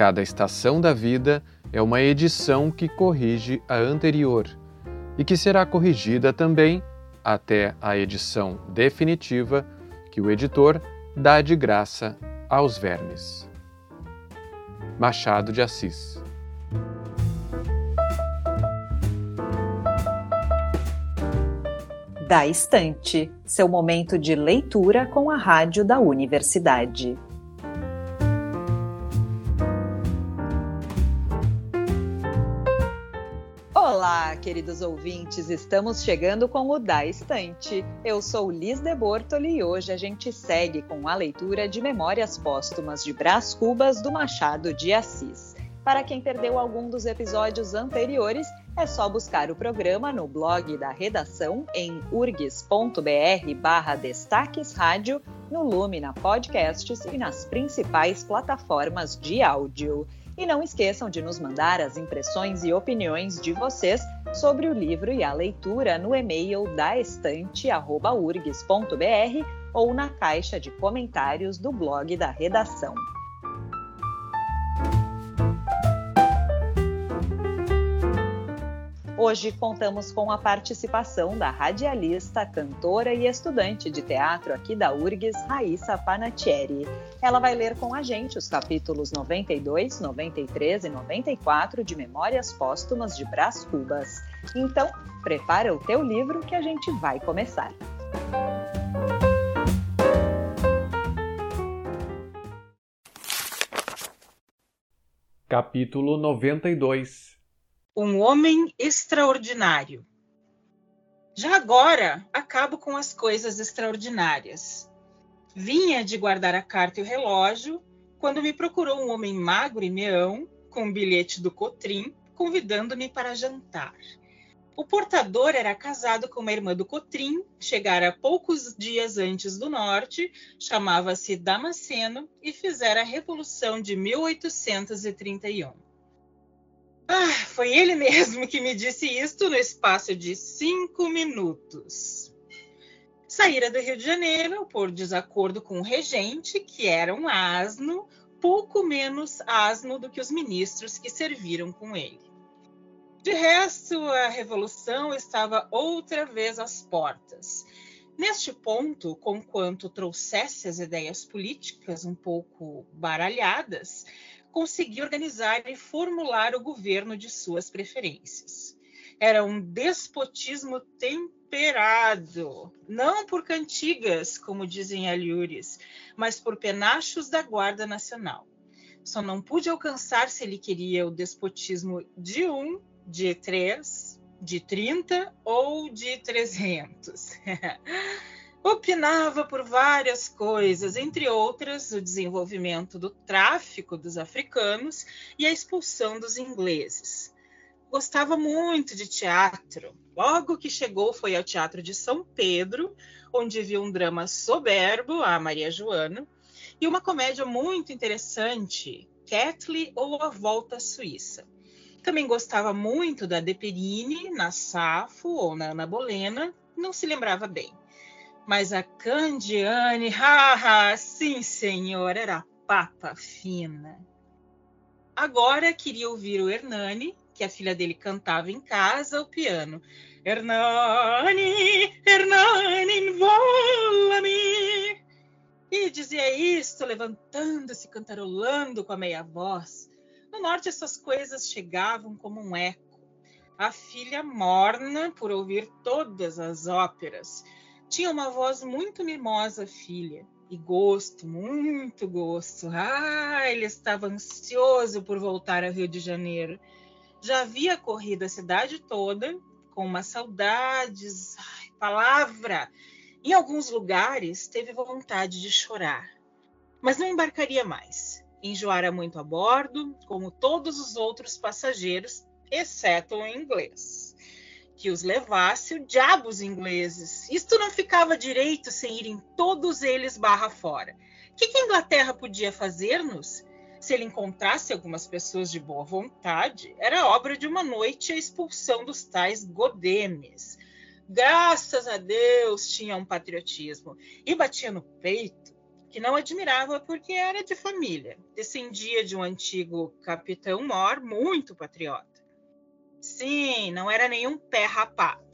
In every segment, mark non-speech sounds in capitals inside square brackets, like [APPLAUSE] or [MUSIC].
Cada estação da vida é uma edição que corrige a anterior e que será corrigida também até a edição definitiva que o editor dá de graça aos vermes. Machado de Assis Da Estante, seu momento de leitura com a rádio da universidade. Queridos ouvintes, estamos chegando com o Da Estante. Eu sou Liz de Bortoli e hoje a gente segue com a leitura de Memórias Póstumas de Brás Cubas do Machado de Assis. Para quem perdeu algum dos episódios anteriores, é só buscar o programa no blog da redação em urgs.br barra destaques rádio, no Lumina Podcasts e nas principais plataformas de áudio. E não esqueçam de nos mandar as impressões e opiniões de vocês sobre o livro e a leitura no e-mail daestante.urgs.br ou na caixa de comentários do blog da redação. Hoje contamos com a participação da radialista, cantora e estudante de teatro aqui da URGS, Raíssa Panatieri. Ela vai ler com a gente os capítulos 92, 93 e 94 de Memórias Póstumas de Brás Cubas. Então, prepara o teu livro que a gente vai começar. Capítulo 92 um homem extraordinário. Já agora acabo com as coisas extraordinárias. Vinha de guardar a carta e o relógio quando me procurou um homem magro e meão com um bilhete do Cotrim convidando-me para jantar. O portador era casado com uma irmã do Cotrim, chegara poucos dias antes do norte, chamava-se Damasceno e fizera a Revolução de 1831. Ah, foi ele mesmo que me disse isto no espaço de cinco minutos. Saíra do Rio de Janeiro por desacordo com o regente, que era um asno, pouco menos asno do que os ministros que serviram com ele. De resto, a revolução estava outra vez às portas. Neste ponto, conquanto trouxesse as ideias políticas um pouco baralhadas, conseguir organizar e formular o governo de suas preferências. Era um despotismo temperado, não por cantigas, como dizem alhures, mas por penachos da Guarda Nacional. Só não pude alcançar se ele queria o despotismo de um, de três, de trinta ou de trezentos. [LAUGHS] opinava por várias coisas, entre outras o desenvolvimento do tráfico dos africanos e a expulsão dos ingleses. Gostava muito de teatro. Logo que chegou, foi ao Teatro de São Pedro, onde viu um drama soberbo, a Maria Joana, e uma comédia muito interessante, Catley ou A Volta à Suíça. Também gostava muito da Deperini, na Safo ou na Ana Bolena, não se lembrava bem. Mas a Candiane, haha, sim, senhor, era papa fina. Agora queria ouvir o Hernani, que a filha dele cantava em casa ao piano. Hernani, Hernani, voa-me. E dizia isto, levantando-se, cantarolando com a meia voz. No norte, essas coisas chegavam como um eco. A filha morna por ouvir todas as óperas tinha uma voz muito mimosa, filha, e gosto, muito gosto. Ah, ele estava ansioso por voltar ao Rio de Janeiro. Já havia corrido a cidade toda com uma saudades, ai, palavra. Em alguns lugares teve vontade de chorar, mas não embarcaria mais. Enjoara muito a bordo, como todos os outros passageiros, exceto o inglês que os levasse o diabo os ingleses. Isto não ficava direito sem irem todos eles barra fora. O que, que a Inglaterra podia fazer-nos? Se ele encontrasse algumas pessoas de boa vontade, era obra de uma noite a expulsão dos tais godemes. Graças a Deus tinha um patriotismo e batia no peito que não admirava porque era de família, descendia de um antigo capitão mor muito patriota. Sim, não era nenhum pé rapado.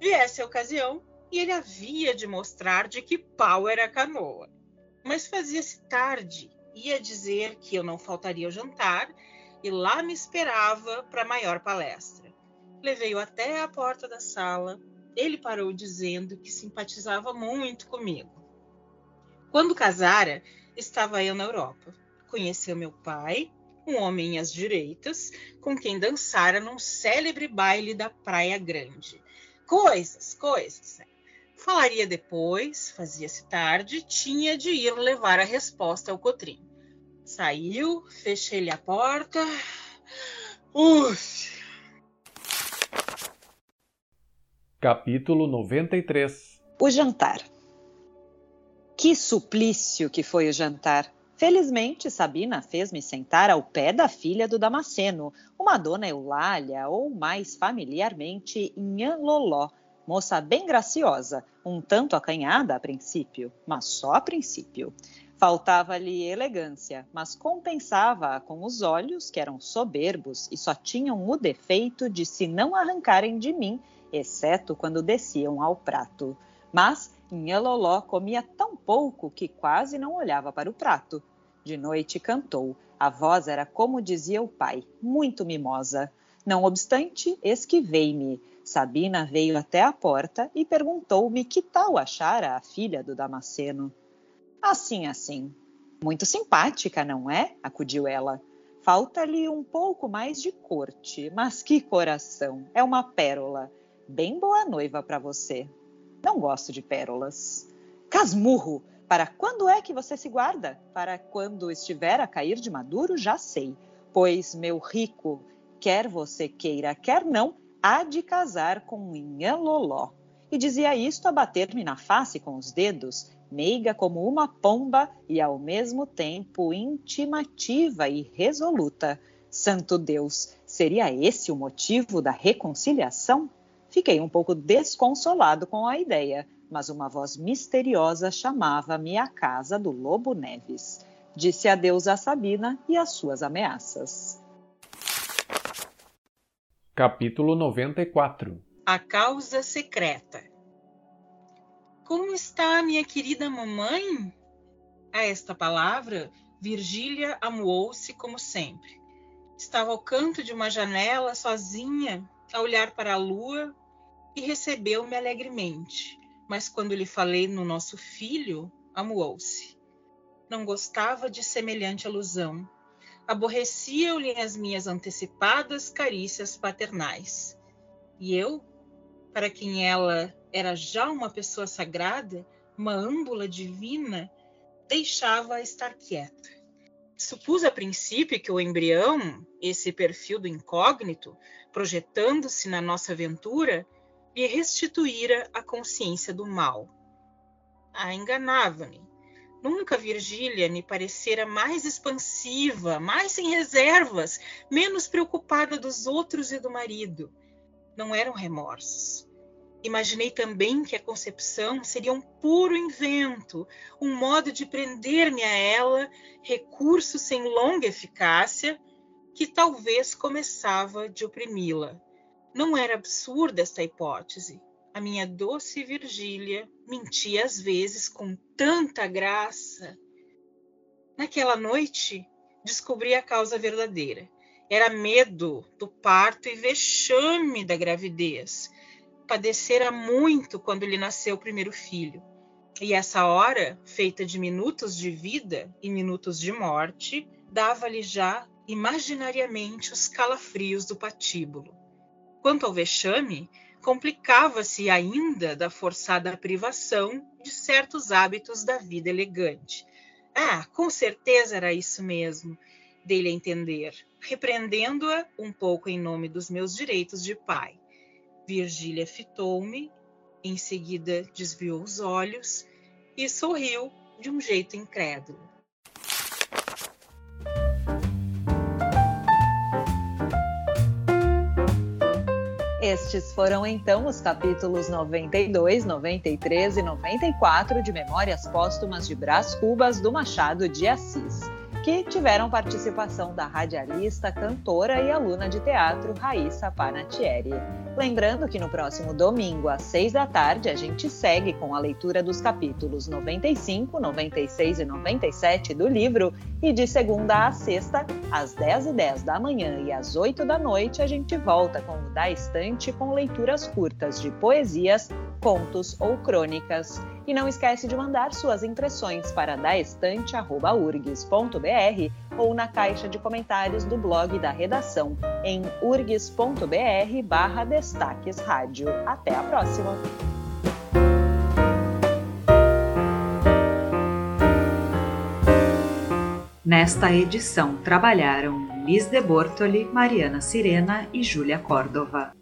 Viesse a ocasião e ele havia de mostrar de que pau era a canoa. Mas fazia-se tarde, ia dizer que eu não faltaria ao jantar e lá me esperava para maior palestra. Levei-o até a porta da sala. Ele parou dizendo que simpatizava muito comigo. Quando casara, estava eu na Europa. Conheceu meu pai, um homem às direitas, com quem dançara num célebre baile da Praia Grande. Coisas, coisas. Né? Falaria depois, fazia-se tarde, tinha de ir levar a resposta ao Cotrim. Saiu, fechei-lhe a porta. Uf! Capítulo 93 O jantar. Que suplício que foi o jantar! Felizmente, Sabina fez-me sentar ao pé da filha do Damasceno, uma dona Eulália, ou mais familiarmente, Inhã Loló, moça bem graciosa, um tanto acanhada a princípio, mas só a princípio. Faltava-lhe elegância, mas compensava-a com os olhos, que eram soberbos e só tinham o defeito de se não arrancarem de mim, exceto quando desciam ao prato. Mas Loló comia tão pouco que quase não olhava para o prato. De noite cantou. A voz era como dizia o pai, muito mimosa. Não obstante, esquivei-me. Sabina veio até a porta e perguntou-me que tal achara a filha do Damasceno. Assim, assim. Muito simpática, não é? acudiu ela. Falta-lhe um pouco mais de corte, mas que coração! É uma pérola. Bem boa noiva para você. Não gosto de pérolas. Casmurro! Para quando é que você se guarda? Para quando estiver a cair de maduro, já sei. Pois, meu rico, quer você queira, quer não, há de casar com Inhã Loló. E dizia isto a bater-me na face com os dedos, meiga como uma pomba e ao mesmo tempo intimativa e resoluta. Santo Deus, seria esse o motivo da reconciliação? Fiquei um pouco desconsolado com a ideia, mas uma voz misteriosa chamava-me à casa do Lobo Neves. Disse adeus a Sabina e às suas ameaças. Capítulo 94 A causa secreta como está minha querida mamãe? A esta palavra, Virgília amuou-se como sempre. Estava ao canto de uma janela, sozinha, a olhar para a lua, e recebeu-me alegremente. Mas quando lhe falei no nosso filho, amuou-se. Não gostava de semelhante alusão. Aborrecia-lhe as minhas antecipadas carícias paternais. E eu, para quem ela era já uma pessoa sagrada, uma âmbula divina, deixava-a estar quieta. Supus a princípio que o embrião, esse perfil do incógnito, projetando-se na nossa aventura, lhe restituíra a consciência do mal. Ah, enganava-me. Nunca Virgília me parecera mais expansiva, mais sem reservas, menos preocupada dos outros e do marido. Não eram remorsos. Imaginei também que a concepção seria um puro invento, um modo de prender-me a ela, recurso sem longa eficácia, que talvez começava de oprimi-la. Não era absurda esta hipótese. A minha doce Virgília mentia às vezes com tanta graça. Naquela noite, descobri a causa verdadeira. Era medo do parto e vexame da gravidez padecera muito quando lhe nasceu o primeiro filho. E essa hora, feita de minutos de vida e minutos de morte, dava-lhe já imaginariamente os calafrios do patíbulo. Quanto ao vexame, complicava-se ainda da forçada privação de certos hábitos da vida elegante. Ah, com certeza era isso mesmo, dei-lhe a entender, repreendendo-a um pouco em nome dos meus direitos de pai. Virgília fitou-me, em seguida desviou os olhos e sorriu de um jeito incrédulo. Estes foram então os capítulos 92, 93 e 94 de Memórias Póstumas de Brás Cubas do Machado de Assis que tiveram participação da radialista, cantora e aluna de teatro Raíssa Panatieri. Lembrando que no próximo domingo, às seis da tarde, a gente segue com a leitura dos capítulos 95, 96 e 97 do livro, e de segunda a sexta, às 10 e 10 da manhã e às 8 da noite, a gente volta com o Da Estante com leituras curtas de poesias, contos ou crônicas. E não esquece de mandar suas impressões para daestante.urgs.br ou na caixa de comentários do blog da redação em urgs.br barra destaques rádio. Até a próxima! Nesta edição trabalharam Liz de Bortoli, Mariana Sirena e Júlia Córdova.